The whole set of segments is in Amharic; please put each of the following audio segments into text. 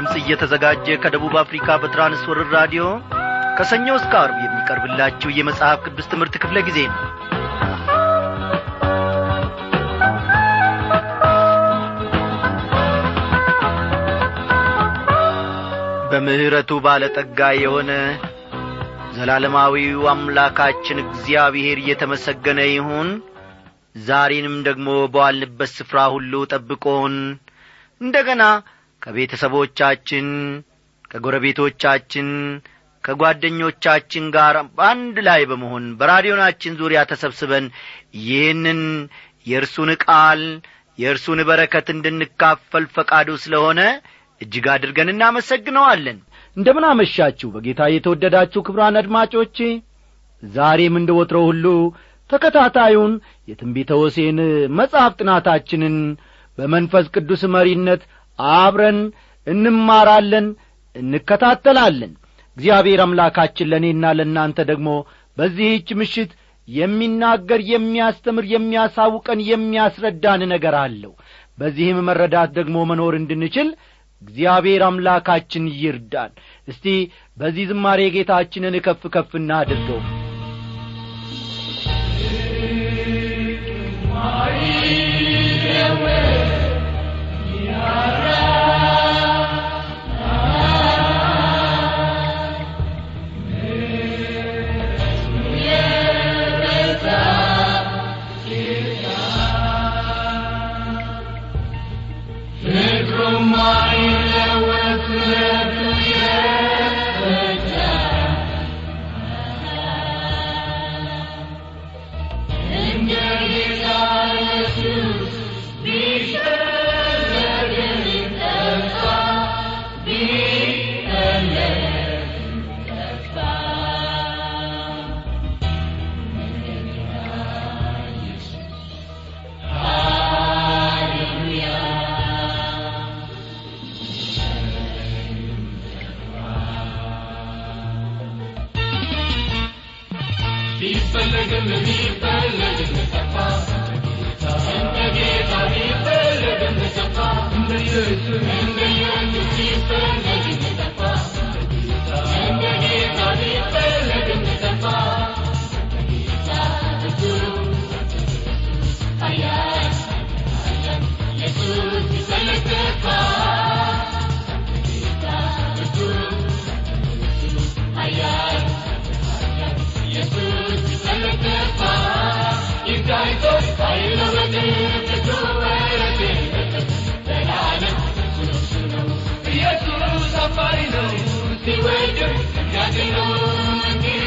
ድምፅ እየተዘጋጀ ከደቡብ አፍሪካ በትራንስወርር ራዲዮ ከሰኞ እስከ አርብ የሚቀርብላችሁ የመጽሐፍ ቅዱስ ትምህርት ክፍለ ጊዜ ነው። በምሕረቱ ባለጠጋ የሆነ ዘላለማዊው አምላካችን እግዚአብሔር እየተመሰገነ ይሁን። ዛሬንም ደግሞ በዋልንበት ስፍራ ሁሉ ጠብቆን እንደ ገና ከቤተሰቦቻችን ከጎረቤቶቻችን ከጓደኞቻችን ጋር በአንድ ላይ በመሆን በራዲዮናችን ዙሪያ ተሰብስበን ይህንን የእርሱን ቃል የእርሱን በረከት እንድንካፈል ፈቃዱ ስለሆነ እጅግ አድርገን እናመሰግነዋለን። እንደምን አመሻችሁ በጌታ የተወደዳችሁ ክብራን አድማጮቼ። ዛሬም እንደ ወትሮ ሁሉ ተከታታዩን የትንቢተ ሆሴን መጽሐፍ ጥናታችንን በመንፈስ ቅዱስ መሪነት አብረን እንማራለን እንከታተላለን። እግዚአብሔር አምላካችን ለእኔና ለእናንተ ደግሞ በዚህች ምሽት የሚናገር የሚያስተምር የሚያሳውቀን የሚያስረዳን ነገር አለው። በዚህም መረዳት ደግሞ መኖር እንድንችል እግዚአብሔር አምላካችን ይርዳን። እስቲ በዚህ ዝማሬ ጌታችንን ከፍ ከፍ እናድርገው Amen. የሚያገኘው እንዲሁ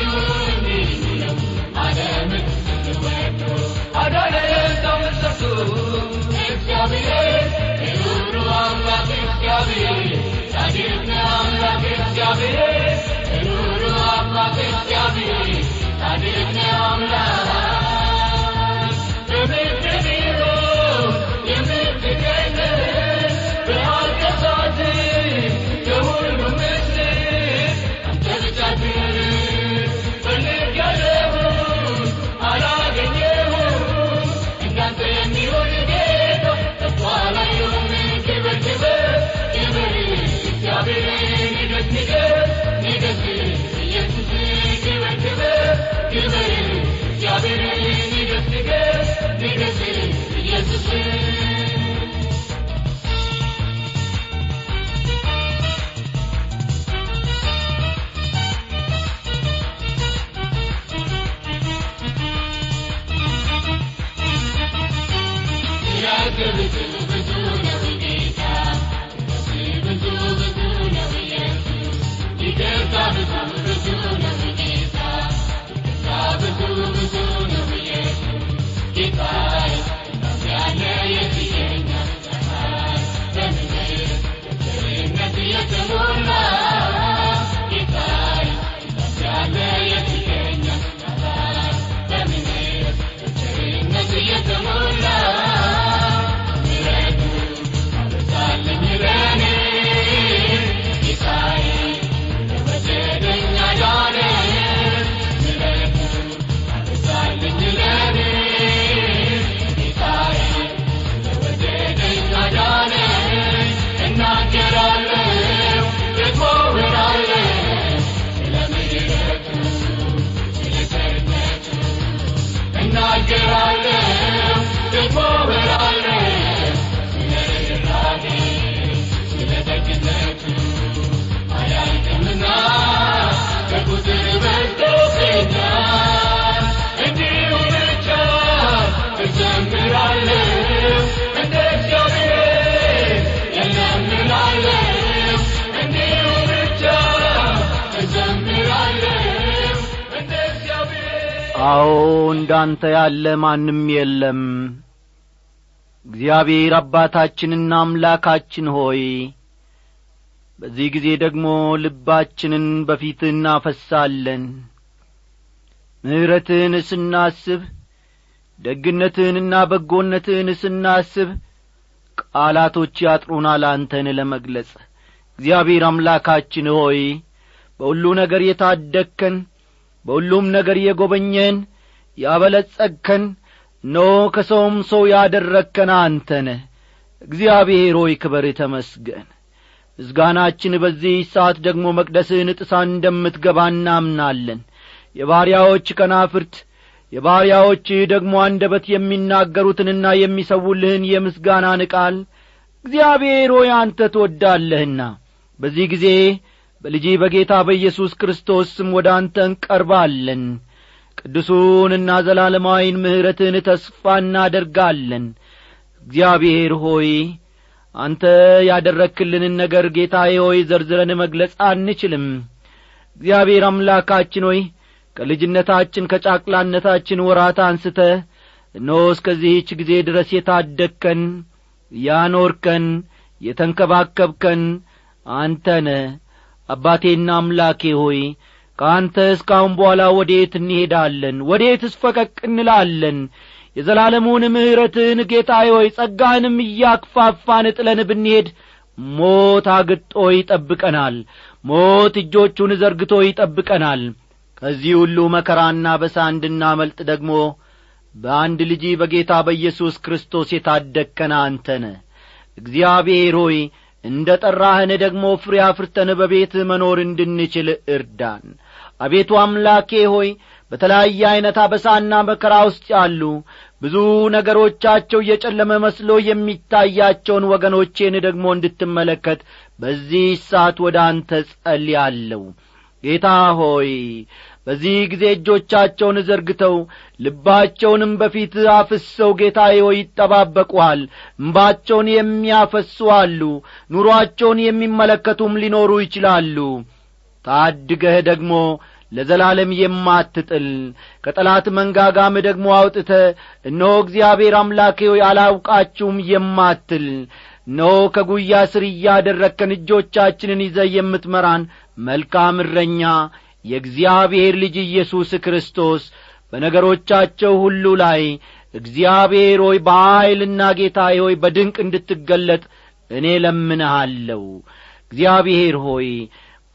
አዎ እንዳንተ ያለ ማንም የለም። እግዚአብሔር አባታችንና አምላካችን ሆይ በዚህ ጊዜ ደግሞ ልባችንን በፊትህ እናፈሳለን። ምሕረትህን ስናስብ ደግነትህንና በጎነትህን ስናስብ ቃላቶች ያጥሩናል አንተን ለመግለጽ። እግዚአብሔር አምላካችን ሆይ በሁሉ ነገር የታደግከን በሁሉም ነገር የጐበኘን ያበለጸግከን ኖ ከሰውም ሰው ያደረግከን አንተነ እግዚአብሔር ሆይ ክበር ተመስገን። ምስጋናችን በዚህ ሰዓት ደግሞ መቅደስህን ጥሳ እንደምትገባ እናምናለን። የባሪያዎች ከናፍርት የባሪያዎችህ ደግሞ አንደበት የሚናገሩትንና የሚሰውልህን የምስጋናን ቃል እግዚአብሔር ሆይ አንተ ትወዳለህና በዚህ ጊዜ በልጅ በጌታ በኢየሱስ ክርስቶስ ስም ወደ አንተ እንቀርባለን። ቅዱሱንና ዘላለማዊን ምሕረትን ተስፋ እናደርጋለን። እግዚአብሔር ሆይ አንተ ያደረክልንን ነገር ጌታዬ ሆይ ዘርዝረን መግለጽ አንችልም። እግዚአብሔር አምላካችን ሆይ ከልጅነታችን ከጫቅላነታችን ወራት አንስተ እነሆ እስከዚህች ጊዜ ድረስ የታደግከን ያኖርከን የተንከባከብከን አንተነ አባቴና አምላኬ ሆይ ከአንተ እስካሁን በኋላ ወዴት እንሄዳለን? ወዴትስ ፈቀቅ እንላለን? የዘላለሙን ምሕረትህን ጌታዬ ሆይ ጸጋህንም እያክፋፋን ጥለን ብንሄድ ሞት አግጦ ይጠብቀናል። ሞት እጆቹን ዘርግቶ ይጠብቀናል። ከዚህ ሁሉ መከራና በሳ እንድናመልጥ ደግሞ በአንድ ልጅ በጌታ በኢየሱስ ክርስቶስ የታደግከን አንተነ እግዚአብሔር ሆይ እንደ ጠራህን ደግሞ ፍሬ አፍርተን በቤት መኖር እንድንችል እርዳን። አቤቱ አምላኬ ሆይ በተለያየ ዐይነት አበሳና መከራ ውስጥ ያሉ ብዙ ነገሮቻቸው እየጨለመ መስሎ የሚታያቸውን ወገኖቼን ደግሞ እንድትመለከት በዚህ ሰዓት ወደ አንተ ጸልያለሁ ጌታ ሆይ በዚህ ጊዜ እጆቻቸውን ዘርግተው ልባቸውንም በፊት አፍሰው ጌታዬ ሆይ ይጠባበቁሃል። እምባቸውን የሚያፈሱ አሉ ኑሮአቸውን የሚመለከቱም ሊኖሩ ይችላሉ። ታድገህ ደግሞ ለዘላለም የማትጥል ከጠላት መንጋጋም ደግሞ አውጥተ እነሆ እግዚአብሔር አምላኬ ሆይ አላውቃችሁም የማትል እነሆ ከጉያ ስር እያደረግከን እጆቻችንን ይዘ የምትመራን መልካም እረኛ የእግዚአብሔር ልጅ ኢየሱስ ክርስቶስ በነገሮቻቸው ሁሉ ላይ እግዚአብሔር ሆይ በኀይልና ጌታ ሆይ በድንቅ እንድትገለጥ እኔ ለምንሃለሁ እግዚአብሔር ሆይ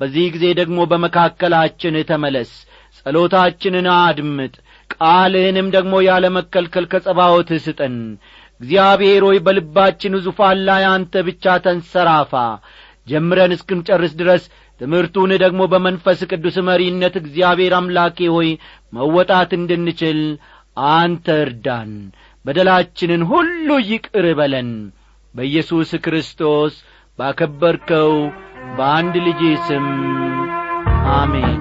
በዚህ ጊዜ ደግሞ በመካከላችን ተመለስ ጸሎታችንን አድምጥ ቃልህንም ደግሞ ያለ መከልከል ከጸባዖት ስጠን። እግዚአብሔር ሆይ በልባችን ዙፋን ላይ አንተ ብቻ ተንሰራፋ ጀምረን እስክንጨርስ ድረስ ትምህርቱን ደግሞ በመንፈስ ቅዱስ መሪነት እግዚአብሔር አምላኬ ሆይ መወጣት እንድንችል አንተ እርዳን። በደላችንን ሁሉ ይቅር በለን። በኢየሱስ ክርስቶስ ባከበርከው በአንድ ልጅ ስም አሜን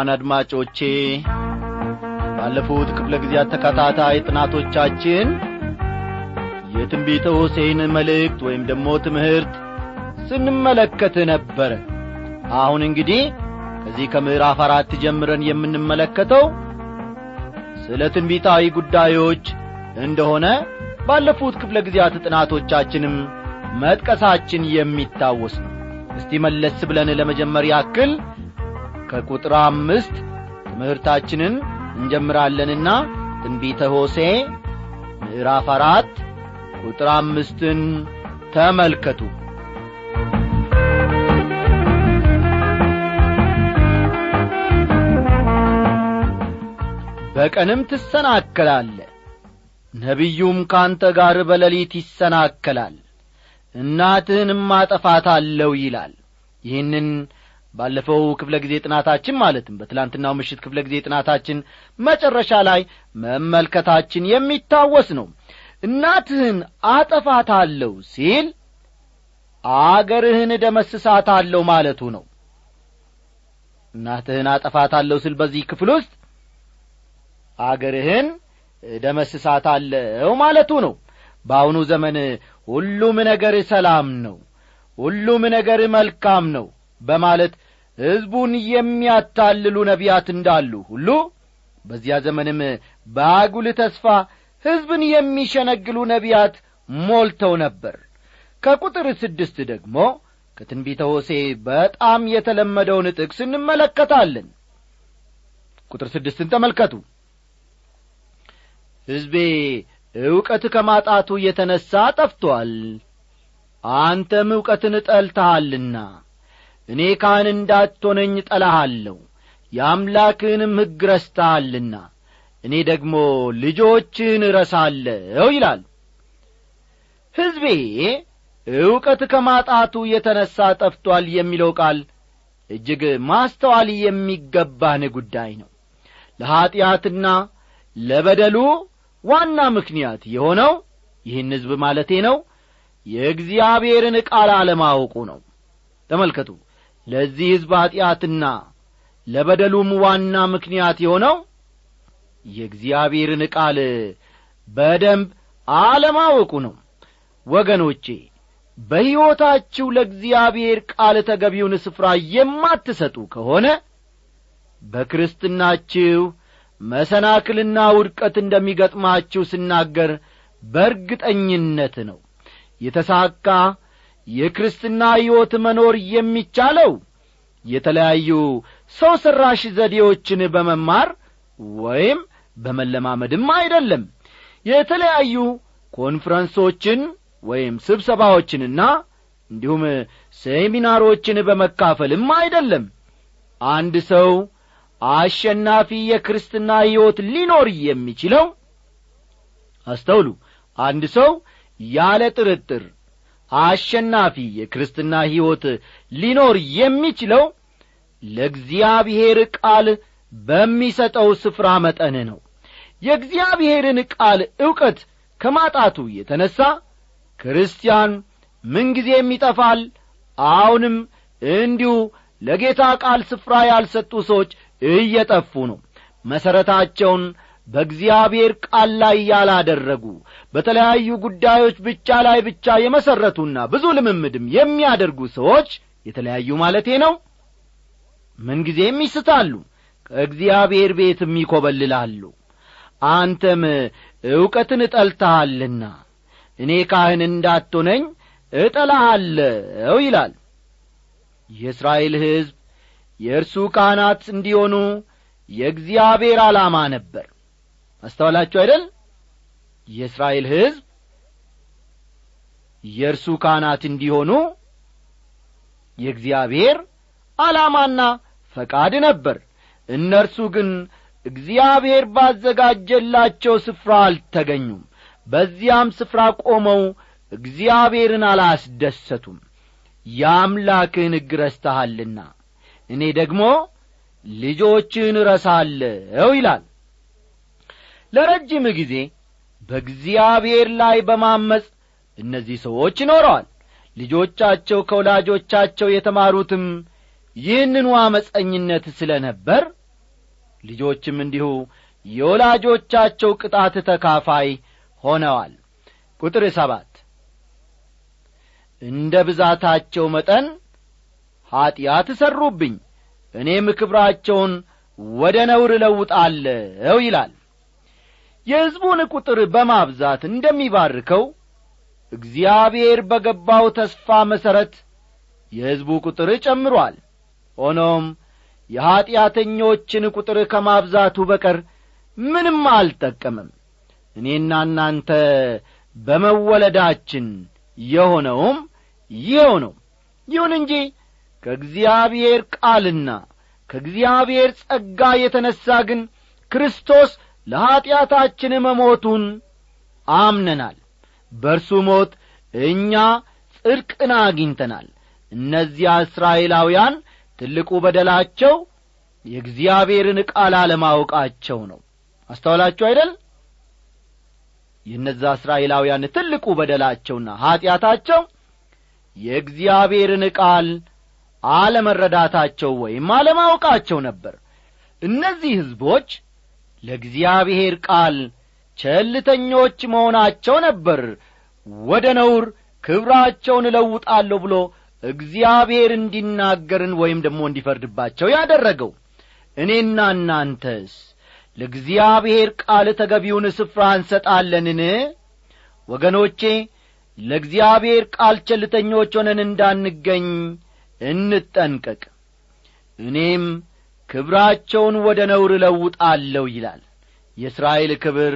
ክቡራን አድማጮቼ ባለፉት ክፍለ ጊዜያት ተከታታይ ጥናቶቻችን የትንቢተ ሆሴን መልእክት ወይም ደግሞ ትምህርት ስንመለከት ነበረ አሁን እንግዲህ ከዚህ ከምዕራፍ አራት ጀምረን የምንመለከተው ስለ ትንቢታዊ ጉዳዮች እንደሆነ ባለፉት ክፍለ ጊዜያት ጥናቶቻችንም መጥቀሳችን የሚታወስ ነው። እስቲ መለስ ብለን ለመጀመር ያክል ከቁጥር አምስት ትምህርታችንን እንጀምራለንና ትንቢተ ሆሴ ምዕራፍ አራት ቁጥር አምስትን ተመልከቱ። በቀንም ትሰናከላለ ነቢዩም ካንተ ጋር በሌሊት ይሰናከላል እናትህንም አጠፋታለሁ ይላል። ይህንን ባለፈው ክፍለ ጊዜ ጥናታችን ማለትም በትላንትናው ምሽት ክፍለ ጊዜ ጥናታችን መጨረሻ ላይ መመልከታችን የሚታወስ ነው። እናትህን አጠፋታለሁ ሲል አገርህን ደመስሳታለሁ ማለቱ ነው። እናትህን አጠፋታለሁ ስል በዚህ ክፍል ውስጥ አገርህን እደመስሳታለሁ ማለቱ ነው። በአሁኑ ዘመን ሁሉም ነገር ሰላም ነው። ሁሉም ነገር መልካም ነው በማለት ሕዝቡን የሚያታልሉ ነቢያት እንዳሉ ሁሉ በዚያ ዘመንም በአጉል ተስፋ ሕዝብን የሚሸነግሉ ነቢያት ሞልተው ነበር። ከቁጥር ስድስት ደግሞ ከትንቢተ ሆሴ በጣም የተለመደውን ጥቅስ እንመለከታለን። ቁጥር ስድስትን ተመልከቱ። ሕዝቤ ዕውቀት ከማጣቱ የተነሣ ጠፍቶአል አንተም ዕውቀትን ጠልተሃልና እኔ ካህን እንዳትሆነኝ ጠላሃለሁ የአምላክህንም ሕግ ረስተሃልና እኔ ደግሞ ልጆችህን እረሳለሁ ይላል። ሕዝቤ ዕውቀት ከማጣቱ የተነሣ ጠፍቶአል የሚለው ቃል እጅግ ማስተዋል የሚገባን ጉዳይ ነው። ለኀጢአትና ለበደሉ ዋና ምክንያት የሆነው ይህን ሕዝብ ማለቴ ነው የእግዚአብሔርን ቃል አለማወቁ ነው። ተመልከቱ ለዚህ ሕዝብ ኀጢአትና ለበደሉም ዋና ምክንያት የሆነው የእግዚአብሔርን ቃል በደንብ አለማወቁ ነው። ወገኖቼ በሕይወታችሁ ለእግዚአብሔር ቃል ተገቢውን ስፍራ የማትሰጡ ከሆነ በክርስትናችሁ መሰናክልና ውድቀት እንደሚገጥማችሁ ስናገር በርግጠኝነት ነው። የተሳካ የክርስትና ሕይወት መኖር የሚቻለው የተለያዩ ሰው ሠራሽ ዘዴዎችን በመማር ወይም በመለማመድም አይደለም። የተለያዩ ኮንፈረንሶችን ወይም ስብሰባዎችንና እንዲሁም ሴሚናሮችን በመካፈልም አይደለም። አንድ ሰው አሸናፊ የክርስትና ሕይወት ሊኖር የሚችለው አስተውሉ። አንድ ሰው ያለ ጥርጥር አሸናፊ የክርስትና ሕይወት ሊኖር የሚችለው ለእግዚአብሔር ቃል በሚሰጠው ስፍራ መጠን ነው። የእግዚአብሔርን ቃል ዕውቀት ከማጣቱ የተነሣ ክርስቲያን ምንጊዜም ይጠፋል። አሁንም እንዲሁ ለጌታ ቃል ስፍራ ያልሰጡ ሰዎች እየጠፉ ነው። መሠረታቸውን በእግዚአብሔር ቃል ላይ ያላደረጉ በተለያዩ ጉዳዮች ብቻ ላይ ብቻ የመሠረቱና ብዙ ልምምድም የሚያደርጉ ሰዎች የተለያዩ ማለቴ ነው። ምንጊዜም ይስታሉ ከእግዚአብሔር ቤትም ይኰበልላሉ አንተም ዕውቀትን እጠልተሃልና እኔ ካህን እንዳትሆነኝ እጠላሃለሁ ይላል። የእስራኤል ሕዝብ የእርሱ ካህናት እንዲሆኑ የእግዚአብሔር ዓላማ ነበር አስተዋላችሁ አይደል? የእስራኤል ሕዝብ የእርሱ ካህናት እንዲሆኑ የእግዚአብሔር ዓላማና ፈቃድ ነበር። እነርሱ ግን እግዚአብሔር ባዘጋጀላቸው ስፍራ አልተገኙም። በዚያም ስፍራ ቆመው እግዚአብሔርን አላስደሰቱም። የአምላክህን ሕግ ረስተሃልና እኔ ደግሞ ልጆችን እረሳለሁ ይላል ለረጅም ጊዜ በእግዚአብሔር ላይ በማመፅ እነዚህ ሰዎች ይኖረዋል። ልጆቻቸው ከወላጆቻቸው የተማሩትም ይህንኑ አመፀኝነት ስለ ነበር ልጆችም እንዲሁ የወላጆቻቸው ቅጣት ተካፋይ ሆነዋል። ቁጥር ሰባት እንደ ብዛታቸው መጠን ኀጢአት እሠሩብኝ እኔም ክብራቸውን ወደ ነውር እለውጣለሁ ይላል የሕዝቡን ቁጥር በማብዛት እንደሚባርከው እግዚአብሔር በገባው ተስፋ መሠረት የሕዝቡ ቁጥር ጨምሮአል ሆኖም የኀጢአተኞችን ቁጥር ከማብዛቱ በቀር ምንም አልጠቀምም። እኔና እናንተ በመወለዳችን የሆነውም ይኸው ነው። ይሁን እንጂ ከእግዚአብሔር ቃልና ከእግዚአብሔር ጸጋ የተነሣ ግን ክርስቶስ ለኀጢአታችን መሞቱን አምነናል። በእርሱ ሞት እኛ ጽድቅን አግኝተናል። እነዚያ እስራኤላውያን ትልቁ በደላቸው የእግዚአብሔርን ቃል አለማወቃቸው ነው። አስተዋላችሁ አይደል? የእነዛ እስራኤላውያን ትልቁ በደላቸውና ኀጢአታቸው የእግዚአብሔርን ቃል አለመረዳታቸው ወይም አለማወቃቸው ነበር። እነዚህ ሕዝቦች ለእግዚአብሔር ቃል ቸልተኞች መሆናቸው ነበር። ወደ ነውር ክብራቸውን እለውጣለሁ ብሎ እግዚአብሔር እንዲናገርን ወይም ደግሞ እንዲፈርድባቸው ያደረገው። እኔና እናንተስ ለእግዚአብሔር ቃል ተገቢውን ስፍራ እንሰጣለንን? ወገኖቼ ለእግዚአብሔር ቃል ቸልተኞች ሆነን እንዳንገኝ እንጠንቀቅ። እኔም ክብራቸውን ወደ ነውር እለውጣለሁ ይላል። የእስራኤል ክብር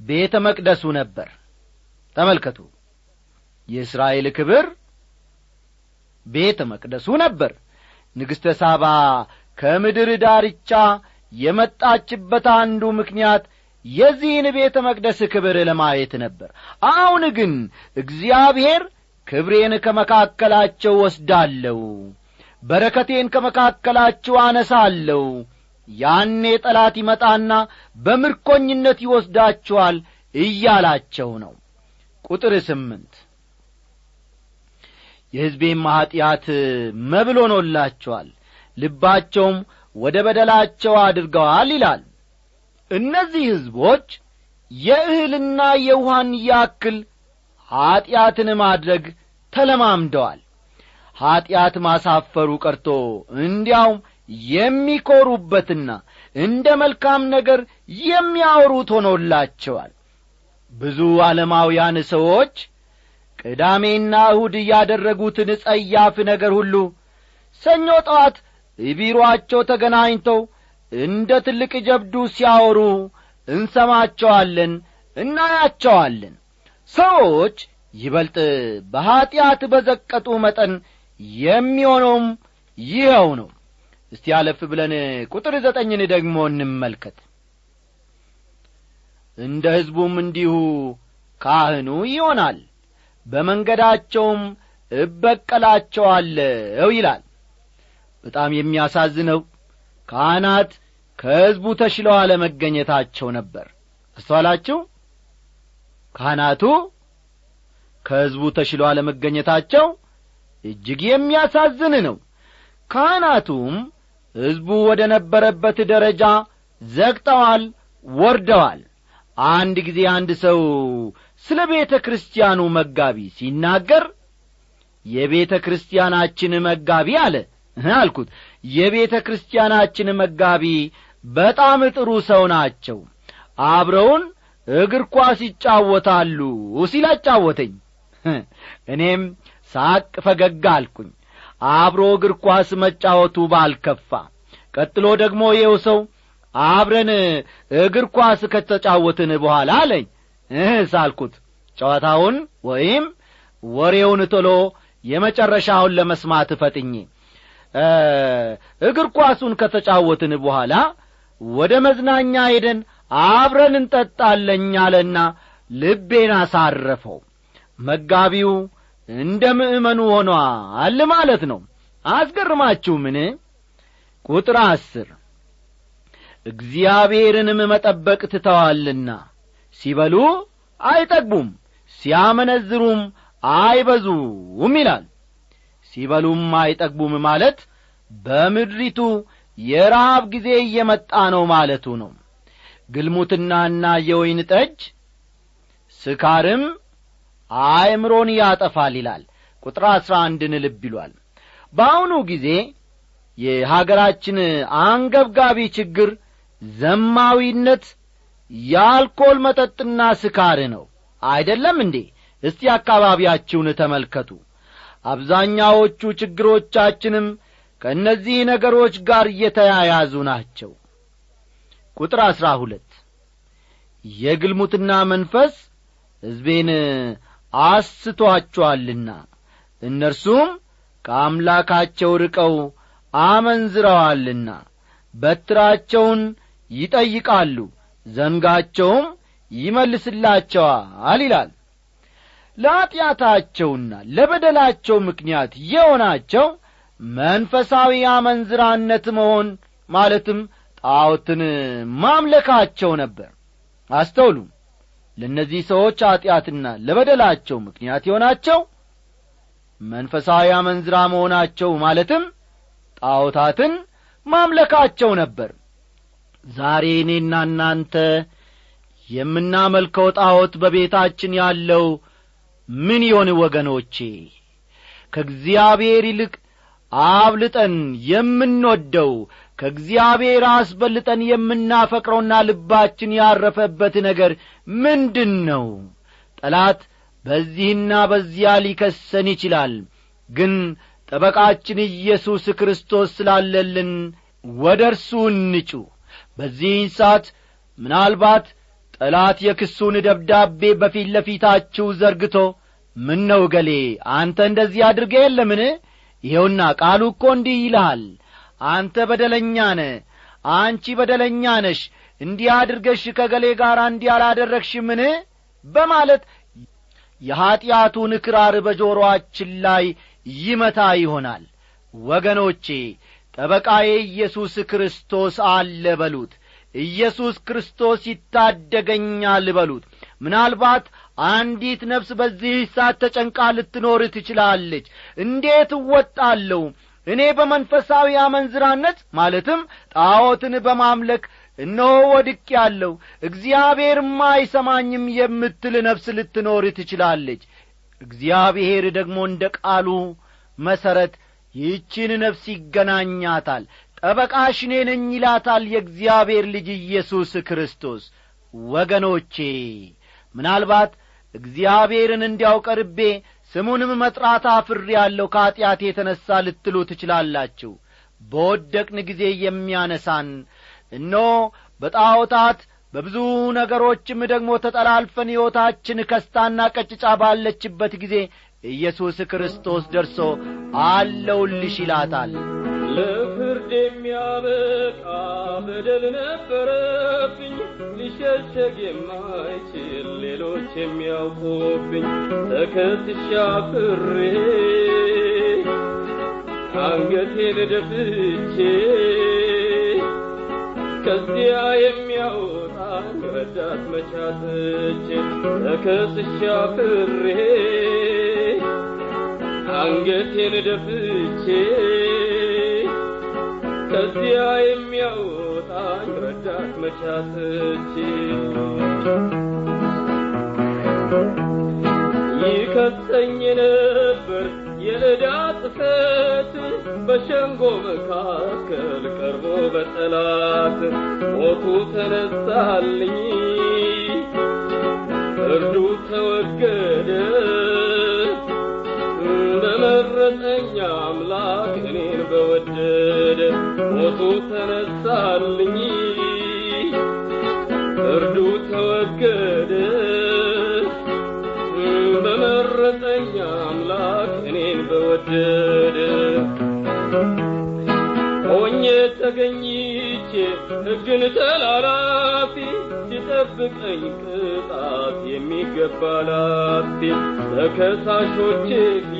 ቤተ መቅደሱ ነበር። ተመልከቱ። የእስራኤል ክብር ቤተ መቅደሱ ነበር። ንግሥተ ሳባ ከምድር ዳርቻ የመጣችበት አንዱ ምክንያት የዚህን ቤተ መቅደስ ክብር ለማየት ነበር። አሁን ግን እግዚአብሔር ክብሬን ከመካከላቸው ወስዳለሁ በረከቴን ከመካከላችሁ አነሳለሁ። ያኔ ጠላት ይመጣና በምርኮኝነት ይወስዳችኋል እያላቸው ነው። ቁጥር ስምንት የሕዝቤም ኀጢአት መብል ሆኖላቸዋል ልባቸውም ወደ በደላቸው አድርገዋል ይላል። እነዚህ ሕዝቦች የእህልና የውሃን ያክል ኀጢአትን ማድረግ ተለማምደዋል ኀጢአት ማሳፈሩ ቀርቶ እንዲያውም የሚኰሩበትና እንደ መልካም ነገር የሚያወሩት ሆኖላቸዋል። ብዙ ዓለማውያን ሰዎች ቅዳሜና እሁድ ያደረጉትን ጸያፍ ነገር ሁሉ ሰኞ ጠዋት ቢሮአቸው ተገናኝተው እንደ ትልቅ ጀብዱ ሲያወሩ እንሰማቸዋለን እናያቸዋለን። ሰዎች ይበልጥ በኀጢአት በዘቀጡ መጠን የሚሆነውም ይኸው ነው። እስቲ አለፍ ብለን ቁጥር ዘጠኝን ደግሞ እንመልከት። እንደ ሕዝቡም እንዲሁ ካህኑ ይሆናል። በመንገዳቸውም እበቀላቸዋለሁ ይላል። በጣም የሚያሳዝነው ካህናት ከሕዝቡ ተሽለው አለመገኘታቸው ነበር። አስተዋላችሁ? ካህናቱ ከሕዝቡ ተሽለው አለመገኘታቸው እጅግ የሚያሳዝን ነው። ካህናቱም ሕዝቡ ወደ ነበረበት ደረጃ ዘግጠዋል ወርደዋል። አንድ ጊዜ አንድ ሰው ስለ ቤተ ክርስቲያኑ መጋቢ ሲናገር የቤተ ክርስቲያናችን መጋቢ አለ አልኩት። የቤተ ክርስቲያናችን መጋቢ በጣም ጥሩ ሰው ናቸው። አብረውን እግር ኳስ ይጫወታሉ ሲል አጫወተኝ። እኔም ሳቅ ፈገግ አልኩኝ። አብሮ እግር ኳስ መጫወቱ ባልከፋ። ቀጥሎ ደግሞ ይኸው ሰው አብረን እግር ኳስ ከተጫወትን በኋላ አለኝ። እህ ሳልኩት ጨዋታውን ወይም ወሬውን ቶሎ የመጨረሻውን ለመስማት ፈጥኜ። እግር ኳሱን ከተጫወትን በኋላ ወደ መዝናኛ ሄደን አብረን እንጠጣለኝ አለና ልቤን አሳረፈው። መጋቢው እንደ ምእመኑ ሆኗል ማለት ነው። አስገርማችሁ ምን ቁጥር አስር እግዚአብሔርንም መጠበቅ ትተዋልና ሲበሉ አይጠግቡም ሲያመነዝሩም አይበዙም ይላል። ሲበሉም አይጠግቡም ማለት በምድሪቱ የረሃብ ጊዜ እየመጣ ነው ማለቱ ነው። ግልሙትናና የወይን ጠጅ ስካርም አእምሮን ያጠፋል ይላል። ቁጥር አሥራ አንድን ልብ ይሏል። በአሁኑ ጊዜ የሀገራችን አንገብጋቢ ችግር ዘማዊነት የአልኮል መጠጥና ስካር ነው። አይደለም እንዴ? እስቲ አካባቢያችሁን ተመልከቱ። አብዛኛዎቹ ችግሮቻችንም ከእነዚህ ነገሮች ጋር እየተያያዙ ናቸው። ቁጥር አሥራ ሁለት የግልሙትና መንፈስ ሕዝቤን አስቶአቸዋልና። እነርሱም ከአምላካቸው ርቀው አመንዝረዋልና በትራቸውን ይጠይቃሉ ዘንጋቸውም ይመልስላቸዋል ይላል። ለኀጢአታቸውና ለበደላቸው ምክንያት የሆናቸው መንፈሳዊ አመንዝራነት መሆን ማለትም ጣዖትን ማምለካቸው ነበር። አስተውሉ ለእነዚህ ሰዎች ኀጢአትና ለበደላቸው ምክንያት የሆናቸው መንፈሳዊ አመንዝራ መሆናቸው ማለትም ጣዖታትን ማምለካቸው ነበር። ዛሬ እኔና እናንተ የምናመልከው ጣዖት በቤታችን ያለው ምን ይሆን ወገኖቼ? ከእግዚአብሔር ይልቅ አብልጠን የምንወደው ከእግዚአብሔር አስበልጠን የምናፈቅረውና ልባችን ያረፈበት ነገር ምንድን ነው ጠላት በዚህና በዚያ ሊከሰን ይችላል ግን ጠበቃችን ኢየሱስ ክርስቶስ ስላለልን ወደ እርሱ እንጩ። በዚህን ሰዓት ምናልባት ጠላት የክሱን ደብዳቤ በፊት ለፊታችሁ ዘርግቶ ምን ነው ገሌ አንተ እንደዚህ አድርገ የለምን? ይኸውና ቃሉ እኮ እንዲህ ይልሃል አንተ በደለኛ ነ አንቺ በደለኛ ነሽ። እንዲህ አድርገሽ ከገሌ ጋር እንዲህ አላደረግሽምን በማለት የኀጢአቱን ክራር በጆሮአችን ላይ ይመታ ይሆናል። ወገኖቼ ጠበቃዬ ኢየሱስ ክርስቶስ አለ በሉት። ኢየሱስ ክርስቶስ ይታደገኛል በሉት። ምናልባት አንዲት ነፍስ በዚህ ሰዓት ተጨንቃ ልትኖር ትችላለች። እንዴት እወጣለሁ እኔ በመንፈሳዊ አመንዝራነት ማለትም ጣዖትን በማምለክ እነሆ ወድቅ ያለው እግዚአብሔርም አይሰማኝም የምትል ነፍስ ልትኖር ትችላለች። እግዚአብሔር ደግሞ እንደ ቃሉ መሠረት ይህችን ነፍስ ይገናኛታል። ጠበቃሽ እኔ ነኝ ይላታል የእግዚአብሔር ልጅ ኢየሱስ ክርስቶስ። ወገኖቼ ምናልባት እግዚአብሔርን እንዲያው ስሙንም መጥራት ያለው ከኀጢአት የተነሣ ልትሉ ትችላላችሁ። በወደቅን ጊዜ የሚያነሳን እነሆ በጣዖታት በብዙ ነገሮችም ደግሞ ተጠላልፈን ሕይወታችን ከስታና ቀጭጫ ባለችበት ጊዜ ኢየሱስ ክርስቶስ ደርሶ አለውልሽ ይላታል። ለፍርድ የሚያበቃ በደል ነበረብኝ ሊሸሸግ የማይችል ሌሎች የሚያውቁብኝ ተከስሻ ፍሬ አንገቴን ደፍቼ ከዚያ የሚያወጣኝ ረዳት መቻትቼ ተከስሻ ፍሬ አንገቴን ደፍቼ ከዚያ የሚያወጣኝ ረዳት መቻትቼ ይከሰኝ ነበር የዕዳ ጽሕፈት በሸንጎ መካከል ቀርቦ በጠላት ሞቱ ተነሳልኝ። እርዱ ተወገደ ሞቱ ተነሳልኝ። እርዱ ተወገደ በመረጠኝ አምላክ እኔን በወደደ። ሆኜ ተገኝቼ ሕግን ተላላፊ ሲጠብቀኝ ቅጣት የሚገባ ላፊ በከሳሾቼ ፊት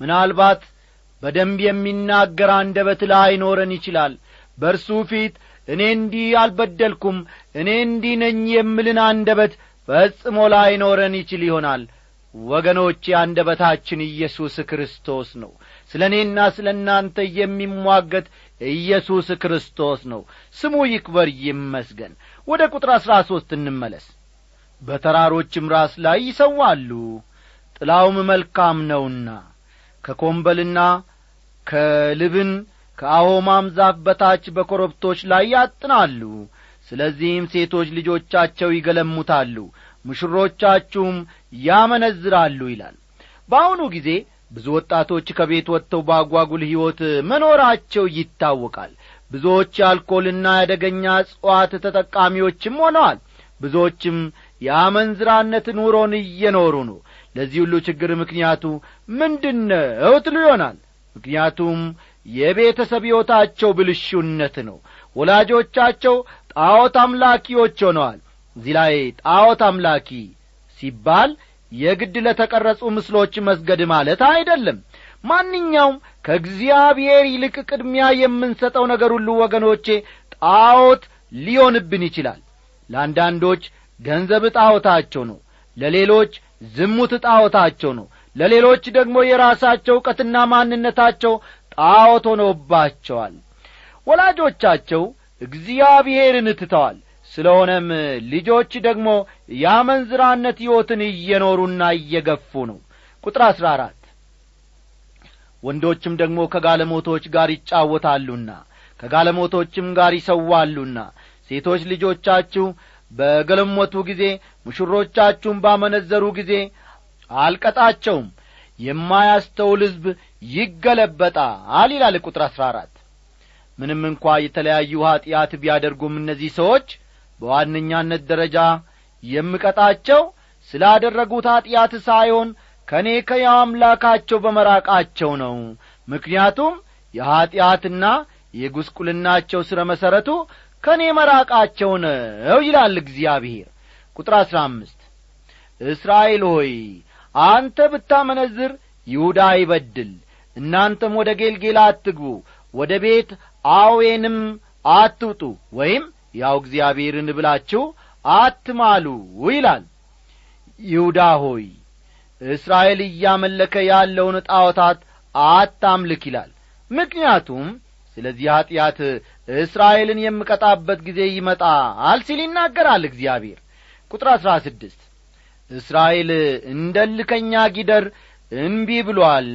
ምናልባት በደንብ የሚናገር አንደበት ላይኖረን ይችላል። በእርሱ ፊት እኔ እንዲህ አልበደልኩም እኔ እንዲህ ነኝ የምልን አንደበት ፈጽሞ ላይኖረን ይችል ይሆናል። ወገኖቼ አንደበታችን ኢየሱስ ክርስቶስ ነው። ስለ እኔና ስለ እናንተ የሚሟገት ኢየሱስ ክርስቶስ ነው። ስሙ ይክበር ይመስገን። ወደ ቁጥር አሥራ ሦስት እንመለስ። በተራሮችም ራስ ላይ ይሰዋሉ ጥላውም መልካም ነውና ከኰምበልና ከልብን ከአሆማም ዛፍ በታች በኮረብቶች ላይ ያጥናሉ። ስለዚህም ሴቶች ልጆቻቸው ይገለሙታሉ ሙሽሮቻችሁም ያመነዝራሉ ይላል። በአሁኑ ጊዜ ብዙ ወጣቶች ከቤት ወጥተው በአጓጉል ሕይወት መኖራቸው ይታወቃል። ብዙዎች የአልኮልና የአደገኛ እጽዋት ተጠቃሚዎችም ሆነዋል። ብዙዎችም የአመንዝራነት ኑሮን እየኖሩ ነው ለዚህ ሁሉ ችግር ምክንያቱ ምንድነው? ትሉ ይሆናል። ምክንያቱም የቤተሰብ ሕይወታቸው ብልሹነት ነው። ወላጆቻቸው ጣዖት አምላኪዎች ሆነዋል። እዚህ ላይ ጣዖት አምላኪ ሲባል የግድ ለተቀረጹ ምስሎች መስገድ ማለት አይደለም። ማንኛውም ከእግዚአብሔር ይልቅ ቅድሚያ የምንሰጠው ነገር ሁሉ ወገኖቼ ጣዖት ሊሆንብን ይችላል። ለአንዳንዶች ገንዘብ ጣዖታቸው ነው። ለሌሎች ዝሙት ጣዖታቸው ነው። ለሌሎች ደግሞ የራሳቸው ዕውቀትና ማንነታቸው ጣዖት ሆኖባቸዋል። ወላጆቻቸው እግዚአብሔርን ትተዋል። ስለሆነም ልጆች ደግሞ የአመንዝራነት ሕይወትን እየኖሩና እየገፉ ነው። ቁጥር አሥራ አራት ወንዶችም ደግሞ ከጋለሞቶች ጋር ይጫወታሉና ከጋለሞቶችም ጋር ይሰዋሉና ሴቶች ልጆቻችሁ በገለሞቱ ጊዜ ሙሽሮቻችሁም ባመነዘሩ ጊዜ አልቀጣቸውም። የማያስተውል ሕዝብ ይገለበጣል ይላል ቁጥር አሥራ አራት። ምንም እንኳ የተለያዩ ኀጢአት ቢያደርጉም እነዚህ ሰዎች በዋነኛነት ደረጃ የምቀጣቸው ስላደረጉት ኀጢአት ሳይሆን ከእኔ ከያው አምላካቸው በመራቃቸው ነው። ምክንያቱም የኀጢአትና የጒስቁልናቸው ሥረ መሠረቱ ከእኔ መራቃቸው ነው ይላል እግዚአብሔር። ቁጥር አሥራ አምስት እስራኤል ሆይ አንተ ብታመነዝር ይሁዳ አይበድል እናንተም ወደ ጌልጌላ አትግቡ ወደ ቤት አዌንም አትውጡ ወይም ያው እግዚአብሔርን ብላችሁ አትማሉ ይላል። ይሁዳ ሆይ እስራኤል እያመለከ ያለውን ጣዖታት አታምልክ ይላል። ምክንያቱም ስለዚህ ኀጢአት እስራኤልን የምቀጣበት ጊዜ ይመጣል ሲል ይናገራል እግዚአብሔር። ቁጥር አሥራ ስድስት እስራኤል እንደ ልከኛ ጊደር እንቢ ብሎአል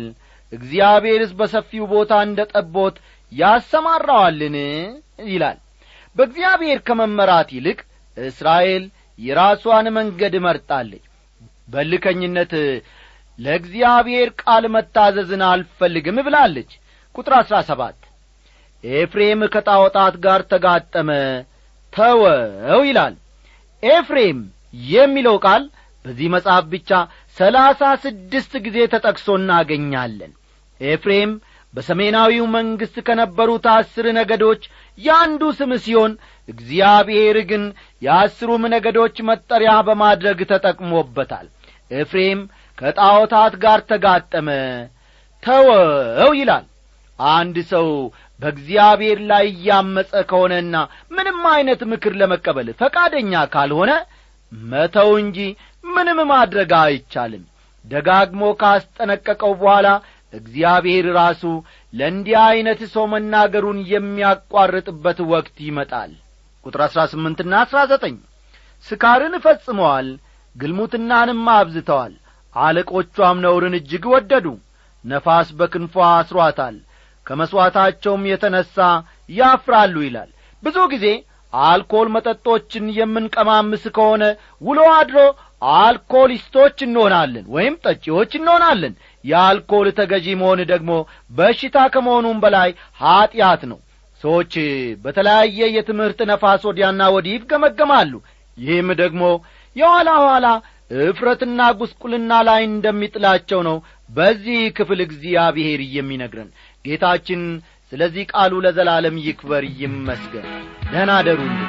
እግዚአብሔርስ በሰፊው ቦታ እንደ ጠቦት ያሰማራዋልን? ይላል። በእግዚአብሔር ከመመራት ይልቅ እስራኤል የራሷን መንገድ መርጣለች። በልከኝነት ለእግዚአብሔር ቃል መታዘዝን አልፈልግም ብላለች። ቁጥር አሥራ ሰባት ኤፍሬም ከጣዖጣት ጋር ተጋጠመ። ተወው ይላል። ኤፍሬም የሚለው ቃል በዚህ መጽሐፍ ብቻ ሰላሳ ስድስት ጊዜ ተጠቅሶ እናገኛለን። ኤፍሬም በሰሜናዊው መንግሥት ከነበሩት አስር ነገዶች የአንዱ ስም ሲሆን እግዚአብሔር ግን የአስሩም ነገዶች መጠሪያ በማድረግ ተጠቅሞበታል። ኤፍሬም ከጣዖታት ጋር ተጋጠመ። ተወው ይላል አንድ ሰው በእግዚአብሔር ላይ እያመፀ ከሆነና ምንም ዐይነት ምክር ለመቀበል ፈቃደኛ ካልሆነ መተው እንጂ ምንም ማድረግ አይቻልም። ደጋግሞ ካስጠነቀቀው በኋላ እግዚአብሔር ራሱ ለእንዲህ ዐይነት ሰው መናገሩን የሚያቋርጥበት ወቅት ይመጣል። ቁጥር አሥራ ስምንትና አሥራ ዘጠኝ ስካርን ፈጽመዋል ግልሙትናንም አብዝተዋል አለቆቿም ነውርን እጅግ ወደዱ ነፋስ በክንፏ አስሯታል ከመሥዋዕታቸውም የተነሣ ያፍራሉ ይላል። ብዙ ጊዜ አልኮል መጠጦችን የምንቀማምስ ከሆነ ውሎ አድሮ አልኮሊስቶች እንሆናለን ወይም ጠጪዎች እንሆናለን። የአልኮል ተገዢ መሆን ደግሞ በሽታ ከመሆኑም በላይ ኀጢአት ነው። ሰዎች በተለያየ የትምህርት ነፋስ ወዲያና ወዲህ ይፍገመገማሉ ይህም ደግሞ የኋላ ኋላ እፍረትና ጒስቁልና ላይ እንደሚጥላቸው ነው በዚህ ክፍል እግዚአብሔር የሚነግረን ጌታችን ስለዚህ ቃሉ ለዘላለም ይክበር ይመስገን። ደህና አደሩልን